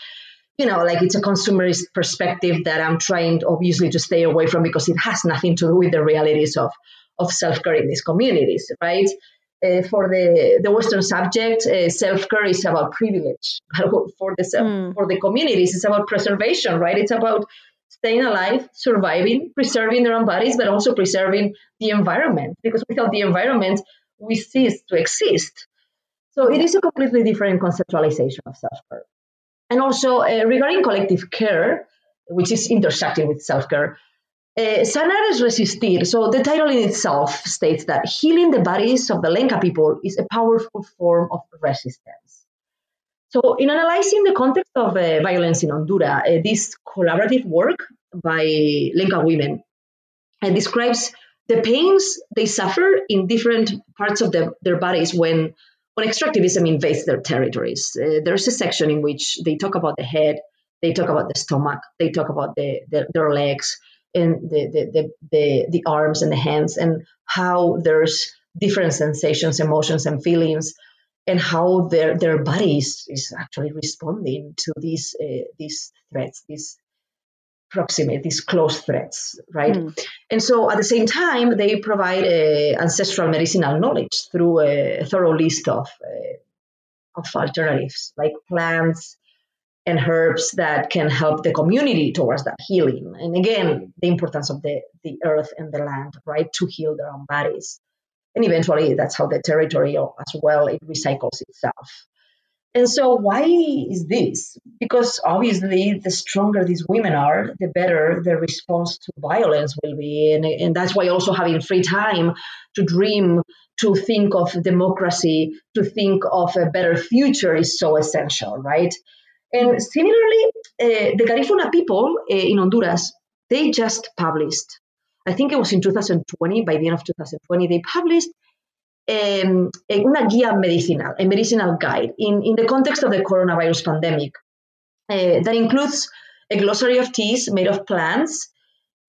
you know like it's a consumerist perspective that i'm trying obviously to stay away from because it has nothing to do with the realities of of self-care in these communities right uh, for the, the Western subject, uh, self care is about privilege. But for the mm. for the communities, it's about preservation, right? It's about staying alive, surviving, preserving their own bodies, but also preserving the environment. Because without the environment, we cease to exist. So it is a completely different conceptualization of self care. And also uh, regarding collective care, which is intersecting with self care, Uh, Sanar es resistir, so the title in itself states that healing the bodies of the Lenca people is a powerful form of resistance. So, in analyzing the context of uh, violence in Honduras, uh, this collaborative work by Lenca women uh, describes the pains they suffer in different parts of the, their bodies when, when extractivism invades their territories. Uh, there's a section in which they talk about the head, they talk about the stomach, they talk about the, the their legs, and the, the, the, the, the arms and the hands, and how there's different sensations, emotions, and feelings, and how their their bodies is actually responding to these uh, these threats, these proximate, these close threats, right? Mm. And so at the same time, they provide uh, ancestral medicinal knowledge through a thorough list of uh, of alternatives like plants, and herbs that can help the community towards that healing. And again, the importance of the, the earth and the land, right, to heal their own bodies. And eventually, that's how the territory as well it recycles itself. And so, why is this? Because obviously, the stronger these women are, the better the response to violence will be. And, and that's why also having free time to dream, to think of democracy, to think of a better future is so essential, right? And similarly, uh, the Garifuna people uh, in Honduras, they just published, I think it was in 2020, by the end of 2020, they published um, una guía medicinal, a medicinal guide in, in the context of the coronavirus pandemic uh, that includes a glossary of teas made of plants.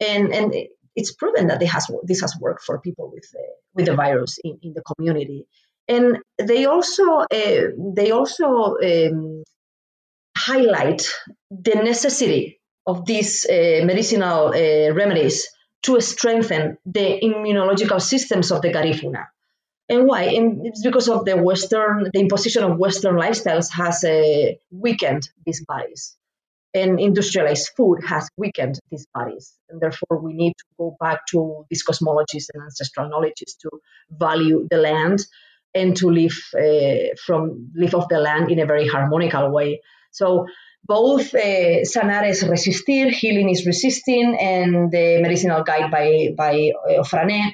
And, and it's proven that has, this has worked for people with, uh, with the virus in, in the community. And they also, uh, they also um, highlight the necessity of these medicinal remedies to strengthen the immunological systems of the Garifuna. And why? And it's because of the Western, the imposition of Western lifestyles has uh, weakened these bodies. And industrialized food has weakened these bodies. And therefore, we need to go back to these cosmologies and ancestral knowledges to value the land and to live uh, from live off the land in a very harmonical way so both uh, Sanar es resistir, Healing is Resisting, and the medicinal guide by, by uh, OFRANEH,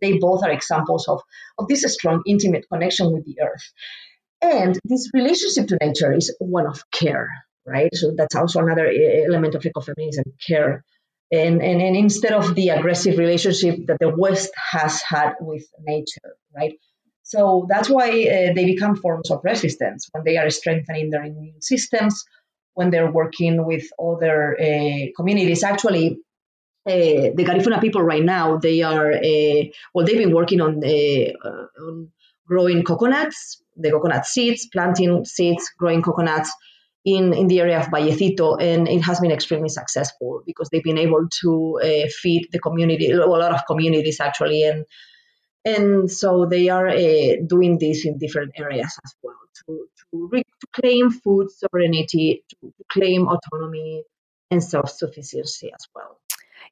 they both are examples of, of this strong, intimate connection with the earth. And this relationship to nature is one of care, right? So that's also another uh, element of ecofeminism, care. And, and, and instead of the aggressive relationship that the West has had with nature, right? So that's why uh, they become forms of resistance when they are strengthening their immune systems, when they're working with other uh, communities. Actually, uh, the Garifuna people right now, they are, uh, well, they've been working on, uh, on growing coconuts, the coconut seeds, planting seeds, growing coconuts in, in the area of Vallecito, and it has been extremely successful because they've been able to uh, feed the community, a lot of communities actually, and and so they are uh, doing this in different areas as well to, to, claim food sovereignty, to claim autonomy and self sufficiency as well.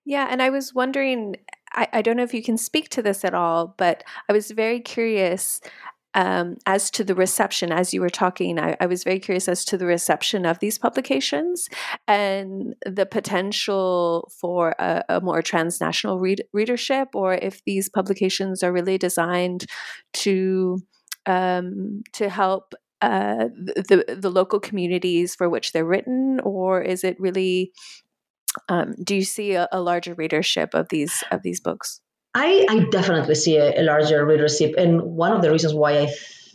Yeah, and I was wondering, I, I don't know if you can speak to this at all, but I was very curious um, as to the reception, as you were talking, I, I, was very curious as to the reception of these publications and the potential for a, a more transnational read, readership, or if these publications are really designed to um, to help uh, the the local communities for which they're written, or is it really? Um, do you see a, a larger readership of these of these books? I, I definitely see a, a, larger readership. And one of the reasons why I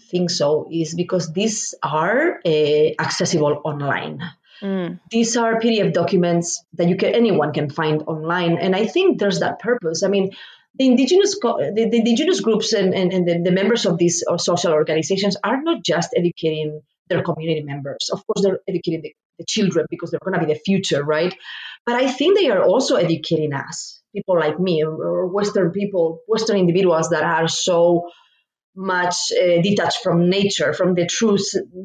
think so is because these are uh, accessible online. Mm. These are PDF documents that you can anyone can find online, and I think there's that purpose. I mean, the indigenous the, the indigenous groups and, and, and the, the, members of these uh, social organizations are not just educating their community members. Of course, they're educating the, the children because they're going to be the future, right? But I think they are also educating us people like me or Western people, Western individuals that are so much uh, detached from nature, from the true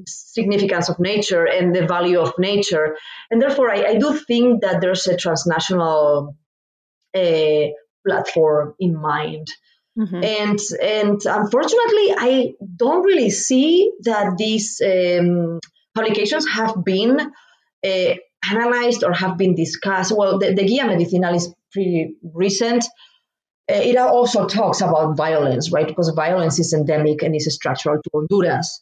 significance of nature and the value of nature. And therefore, I, I do think that there's a transnational uh, platform in mind. Mm-hmm. And and unfortunately, I don't really see that these um, publications have been uh, analyzed or have been discussed. Well, the, the Guia Medicinal is pretty recent. Uh, it also talks about violence, right? Because violence is endemic and is structural to Honduras.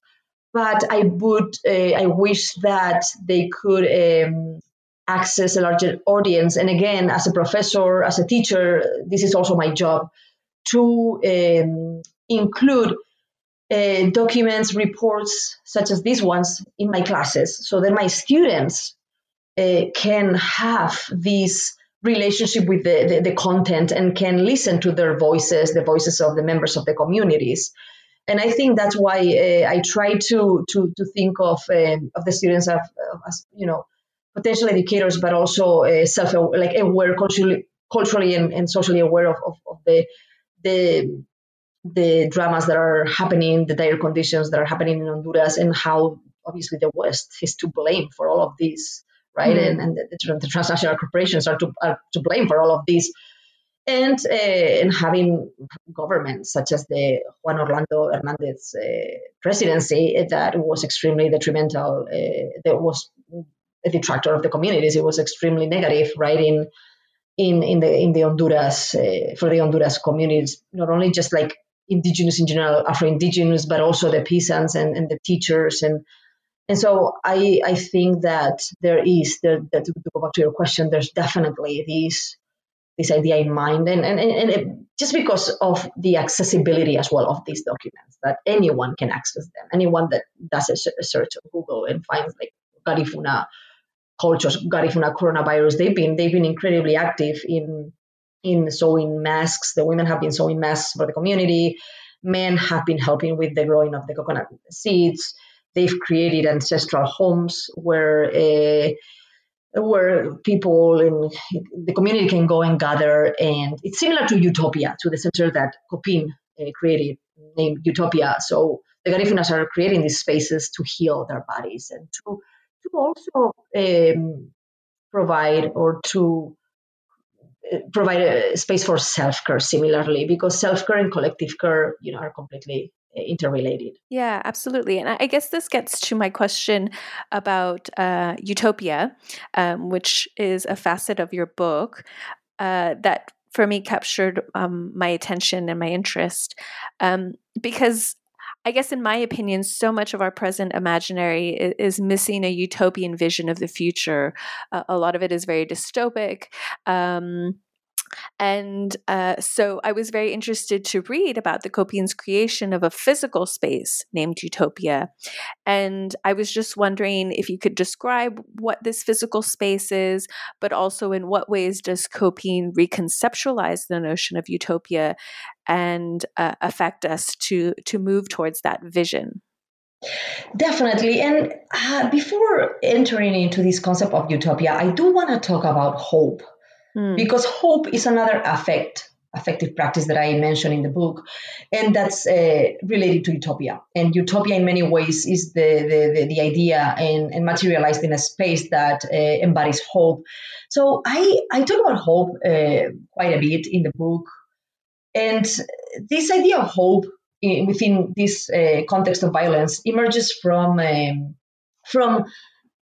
But I would, uh, I wish that they could um, access a larger audience. And again, as a professor, as a teacher, this is also my job to um, include uh, documents, reports such as these ones in my classes so that my students uh, can have this relationship with the, the, the, content and can listen to their voices, the voices of the members of the communities. And I think that's why uh, I try to, to, to think of, um, of the students as, as, you know, potential educators, but also uh, self like aware, culturally, culturally and, and socially aware of, of, of the the the dramas that are happening, the dire conditions that are happening in Honduras, and how obviously the West is to blame for all of this, right? Mm-hmm. And, and the, the, transnational corporations are to, are to blame for all of this. And, uh, and having governments such as the Juan Orlando Hernandez uh, presidency that was extremely detrimental, uh, that was a detractor of the communities. It was extremely negative, right? In in in the in the Honduras uh, for the Honduras communities, not only just like indigenous in general, Afro-indigenous, but also the peasants and, and the teachers and and so I I think that there is that to go back to your question, there's definitely this this idea in mind and and, and it, just because of the accessibility as well of these documents that anyone can access them anyone that does a search on google and finds like garifuna cultures garifuna coronavirus they've been they've been incredibly active in in sewing masks. The women have been sewing masks for the community. Men have been helping with the growing of the coconut seeds. They've created ancestral homes where uh, where people in the community can go and gather. And it's similar to Utopia, to the center that COPINH uh, created, named Utopia. So the Garifunas are creating these spaces to heal their bodies and to to also um, provide or to provide a space for self-care similarly because self-care and collective care you know are completely uh, interrelated yeah absolutely and i guess this gets to my question about uh, utopia um, which is a facet of your book uh, that for me captured um, my attention and my interest um, because I guess, in my opinion, so much of our present imaginary is, missing a utopian vision of the future. Uh, a lot of it is very dystopic. Um, and uh, so I was very interested to read about the COPINH's creation of a physical space named Utopia. And I was just wondering if you could describe what this physical space is, but also in what ways does COPINH reconceptualize the notion of utopia and uh, affect us to, to move towards that vision? Definitely. And uh, before entering into this concept of utopia, I do want to talk about hope Hmm. Because hope is another affect, affective practice that I mentioned in the book, and that's uh, related to utopia. And utopia, in many ways, is the, the, the, the idea and, and, materialized in a space that uh, embodies hope. So I, I talk about hope uh, quite a bit in the book. And this idea of hope in, within this uh, context of violence emerges from um, from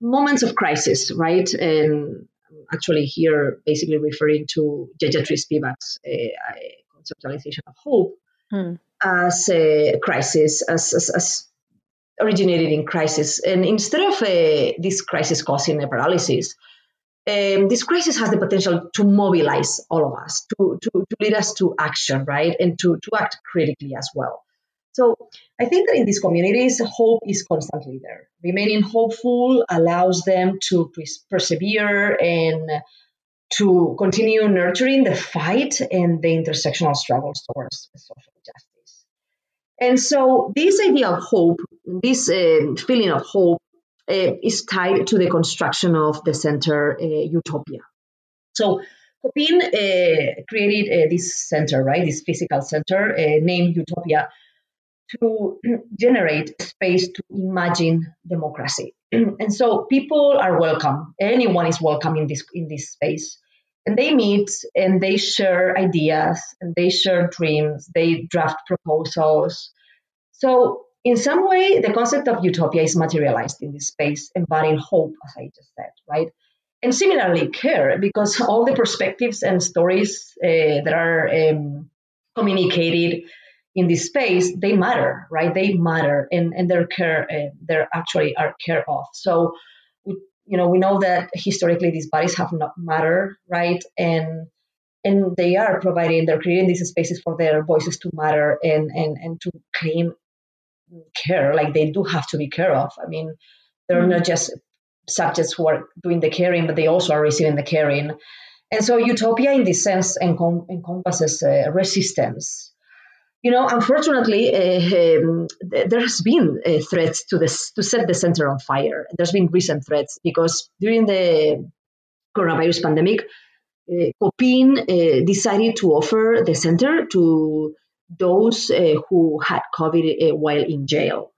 moments of crisis, right? And actually here basically referring to Gayatri Spivak's uh, conceptualization of hope hmm. as a crisis, as, as, as, originated in crisis. And instead of uh, this crisis causing a paralysis, um, this crisis has the potential to mobilize all of us, to, to, to lead us to action, right? And to, to act critically as well. So I think that in these communities, hope is constantly there. Remaining hopeful allows them to persevere and to continue nurturing the fight and the intersectional struggles towards social justice. And so, this idea of hope, this uh, feeling of hope, uh, is tied to the construction of the center uh, Utopia. So, COPINH uh, created uh, this center, right? This physical center uh, named Utopia to generate space to imagine democracy. and so people are welcome. Anyone is welcome in this in this space. And they meet and they share ideas and they share dreams, they draft proposals. So in some way, the concept of utopia is materialized in this space, embodying hope, as I just said, right? and similarly care because all the perspectives and stories uh, that are um, communicated in this space they matter right? They matter and and they're care uh, they're actually are care of. So we, you know we know that historically these bodies have not matter right? And and they are providing they're creating these spaces for their voices to matter and and and to claim care like they do have to be care of. I mean they're mm-hmm. not just subjects who are doing the caring but they also are receiving the caring. And so utopia in this sense encom- encompasses uh, resistance you know, unfortunately, uh, um, there has been uh, threats to this to set the center on fire. There's been recent threats because during the coronavirus pandemic, uh, COPINH uh, decided to offer the center to those who had COVID while in jail.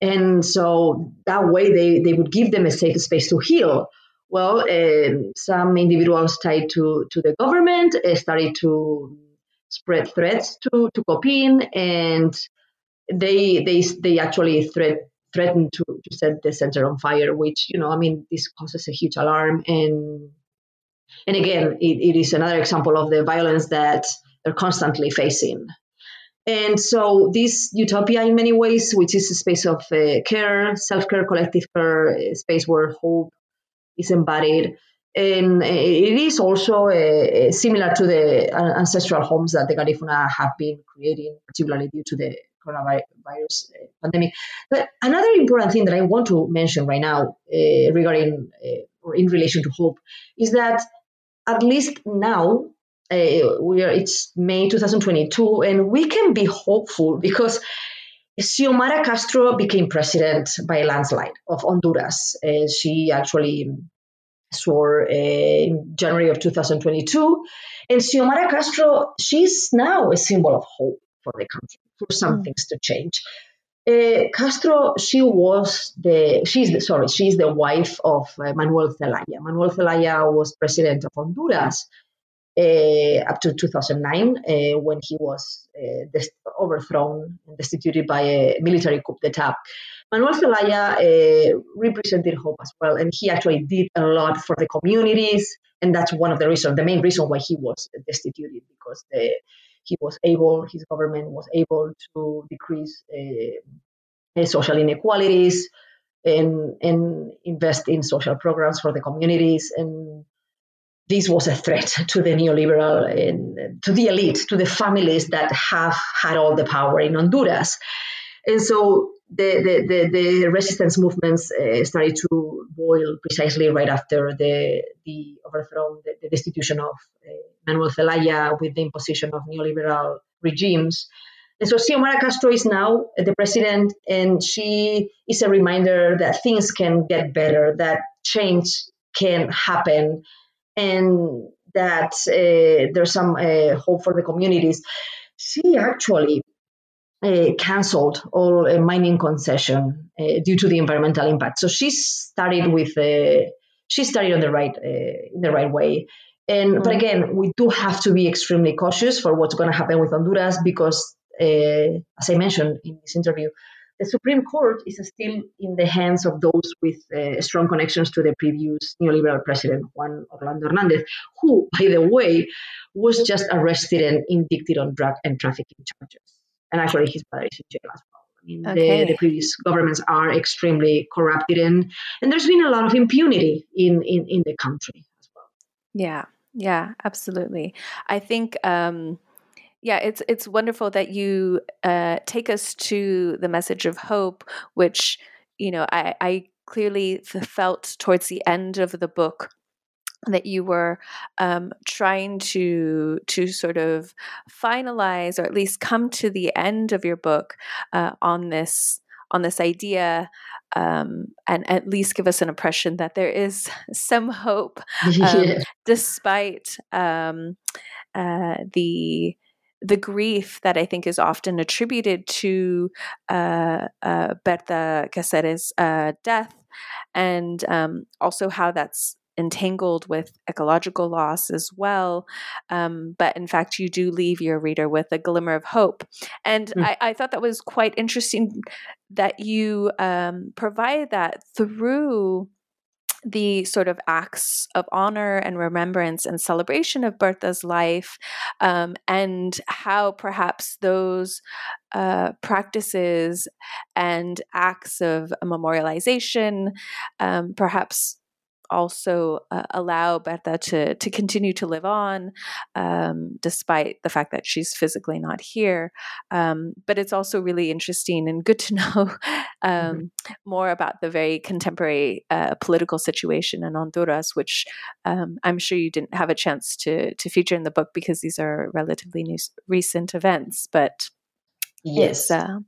And so that way they, they would give them a safe space to heal. Well, some individuals tied to, to the government started to spread threats to, to COPINH and they, they, they actually threat, threatened to, to set the center on fire, which, you know, I mean, this causes a huge alarm and and again, it, it is another example of the violence that they're constantly facing. And so, this utopia, in many ways, which is a space of uh, care, self care, collective care, a space where hope is embodied. And it is also uh, uh similar to the ancestral homes that the Garifuna have been creating, particularly due to the coronavirus uh, pandemic. But another important thing that I want to mention right now uh, regarding uh, or in relation to hope is that at least now uh, we are it's May 2022, and we can be hopeful because Xiomara Castro became president by a landslide of Honduras. She actually swore uh, in January of 2022, and Xiomara Castro she's now a symbol of hope for the country for some mm. things to change. Uh, Castro, she was the she's the, sorry she's the wife of uh, Manuel Zelaya. Manuel Zelaya was president of Honduras uh, up to 2009 uh, when he was uh, overthrown and destituted by a military coup d'état. Manuel Zelaya uh, represented hope as well, and he actually did a lot for the communities, and that's one of the reasons, the main reason why he was destituted because the he was able, his government was able to decrease uh, social inequalities and, and invest in social programs for the communities. And this was a threat to the neoliberal and to the elite, to the families that have had all the power in Honduras. And so the, the, the, the resistance movements uh, started to boil precisely right after the, the overthrow, the, the destitution of uh, Manuel Zelaya with the imposition of neoliberal regimes. And so Xiomara Castro is now the president, and she is a reminder that things can get better, that change can happen, and that uh, there's some uh, hope for the communities. She actually uh, cancelled all uh, mining concession uh, due to the environmental impact. So she started with uh, she started on the right uh, in the right way. And mm-hmm. but again, we do have to be extremely cautious for what's going to happen with Honduras because, uh, as I mentioned in this interview, the Supreme Court is still in the hands of those with strong connections to the previous neoliberal president Juan Orlando Hernandez, who, by the way, was just arrested and indicted on drug and trafficking charges and actually his brother is in jail as well. I mean, okay. the, the, previous governments are extremely corrupted, and and there's been a lot of impunity in in, in the country as well. Yeah, yeah, absolutely. I think. Um, yeah, it's it's wonderful that you uh, take us to the message of hope, which you know I, I clearly felt towards the end of the book that you were um, trying to to sort of finalize or at least come to the end of your book uh, on this on this idea um, and at least give us an impression that there is some hope um, yeah. despite um, uh, the the grief that I think is often attributed to uh, uh, Berta Cáceres' uh, death, and um, also how that's entangled with ecological loss as well. Um, but in fact, you do leave your reader with a glimmer of hope. And mm. I, I, thought that was quite interesting that you um, provide that through the sort of acts of honor and remembrance and celebration of Berta's life, um, and how perhaps those uh, practices and acts of memorialization um, perhaps also uh, allow Berta to to continue to live on, um, despite the fact that she's physically not here. Um, but it's also really interesting and good to know mm-hmm. um, more about the very contemporary uh, political situation in Honduras, which um, I'm sure you didn't have a chance to to feature in the book because these are relatively new, recent events, but. Yes, it's, uh,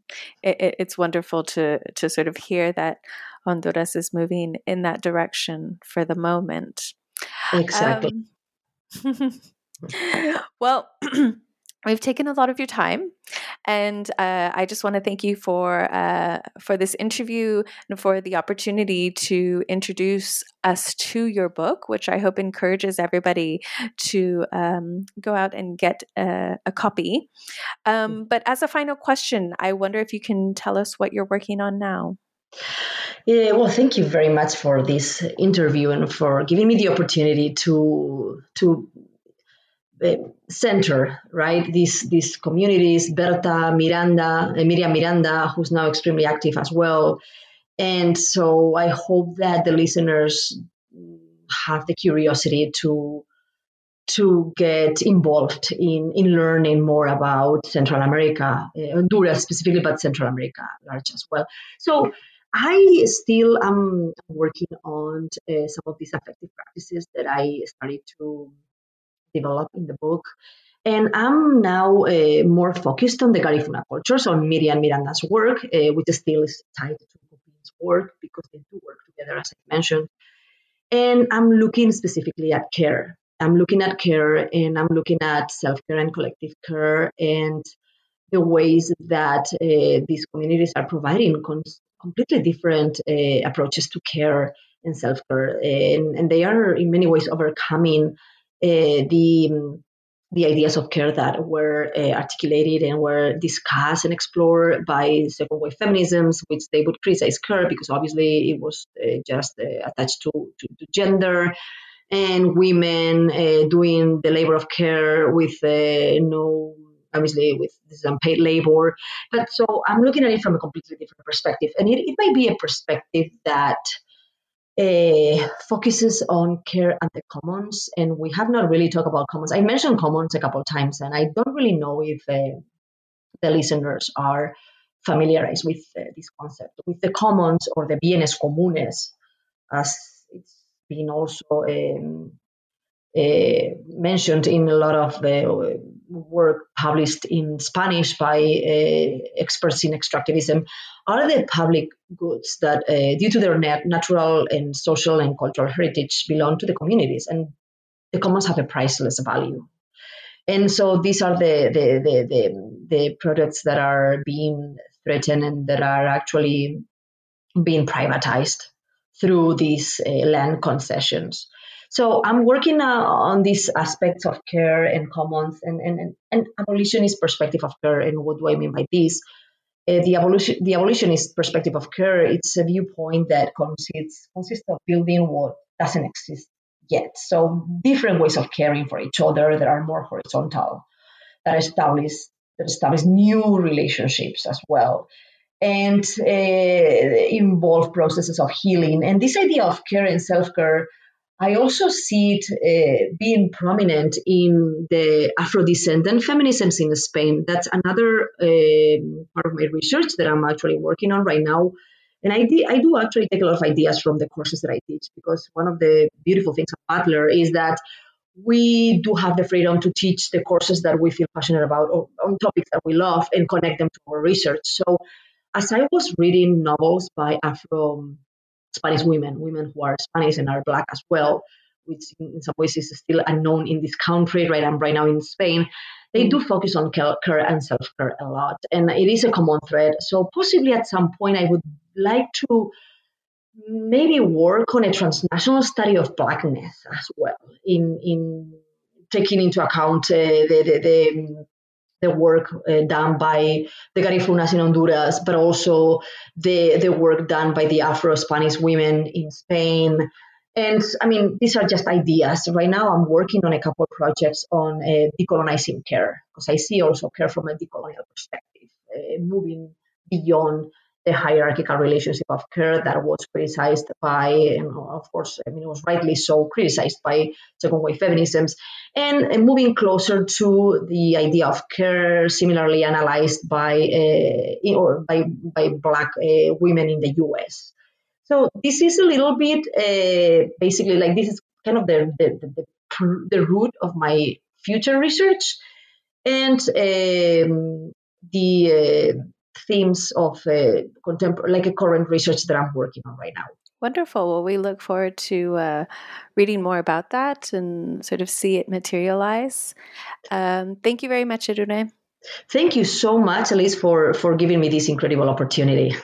it, it's wonderful to to sort of hear that Honduras is moving in that direction for the moment. Exactly. Um, well, we've taken a lot of your time, and uh, I just want to thank you for uh, for this interview and for the opportunity to introduce us to your book, which I hope encourages everybody to um, go out and get a, a copy. Um, but as a final question, I wonder if you can tell us what you're working on now. Yeah, well, thank you very much for this interview and for giving me the opportunity to to uh, center right these these communities. Berta Miranda, uh, Miriam Miranda, who's now extremely active as well, and so I hope that the listeners have the curiosity to to get involved in, in learning more about Central America, uh, Honduras specifically, but Central America large as well. So I still am working on uh, some of these affective practices that I started to develop in the book. And I'm now uh, more focused on the Garifuna cultures, on Miriam Miranda's work, uh, which still is tied to COPINH's work because they do work together, as I mentioned. And I'm looking specifically at care. I'm looking at care and I'm looking at self care and collective care and the ways that uh, these communities are providing cons- completely different uh, approaches to care and self care, and, and, they are in many ways overcoming uh, the the ideas of care that were uh, articulated and were discussed and explored by second wave feminisms, which they would criticize care because obviously it was uh, just uh, attached to, to, to, gender and women uh, doing the labor of care with no obviously with this unpaid labor. But so I'm looking at it from a completely different perspective. And it, it might be a perspective that uh, focuses on care and the commons. And we have not really talked about commons. I mentioned commons a couple of times, and I don't really know if uh, the listeners are familiarized with uh, this concept, with the commons or the bienes comunes, as it's been also um, mentioned in a lot of the work published in Spanish by uh, experts in extractivism are the public goods that, uh, due to their nat- natural and social and cultural heritage, belong to the communities, and the commons have a priceless value. And so these are the the, the, the, the products that are being threatened and that are actually being privatized through these uh, land concessions. So I'm working uh, on these aspects of care and commons and, and, and abolitionist perspective of care. And what do I mean by this? Uh, the, abolition, the abolitionist perspective of care, it's a viewpoint that consists, consists of building what doesn't exist yet. So different ways of caring for each other that are more horizontal, that establish, that establish new relationships as well and uh, involve processes of healing. And this idea of care and self care I also see it uh, being prominent in the Afro-descendant feminisms in Spain. That's another uh, part of my research that I'm actually working on right now. And I, I do actually take a lot of ideas from the courses that I teach because one of the beautiful things of Butler is that we do have the freedom to teach the courses that we feel passionate about or on topics that we love and connect them to our research. So as I was reading novels by Afro Spanish women, women who are Spanish and are black as well, which in some ways is still unknown in this country, right? I'm right now in Spain. They do focus on care and self care a lot, and it is a common thread. So possibly at some point, I would like to maybe work on a transnational study of blackness as well, in in taking into account uh, the, the, the the work uh, done by the Garifunas in Honduras, but also the, the work done by the Afro Spanish women in Spain And I mean, these are just ideas. Right now, I'm working on a couple of projects on uh, decolonizing care because I see also care from a decolonial perspective, uh, moving beyond the hierarchical relationship of care that was criticized by, and of course, I mean, it was rightly so criticized by second wave feminisms, and, and moving closer to the idea of care, similarly analyzed by uh, or by by Black uh, women in the U.S. So this is a little bit uh, basically like this is kind of the the, the, the root of my future research, and um, the themes of uh, contemporary, like a current research that I'm working on right now. Wonderful. Well, we look forward to uh, reading more about that and sort of see it materialize. Um, thank you very much, Irune. Thank you so much, Elise, for, for giving me this incredible opportunity.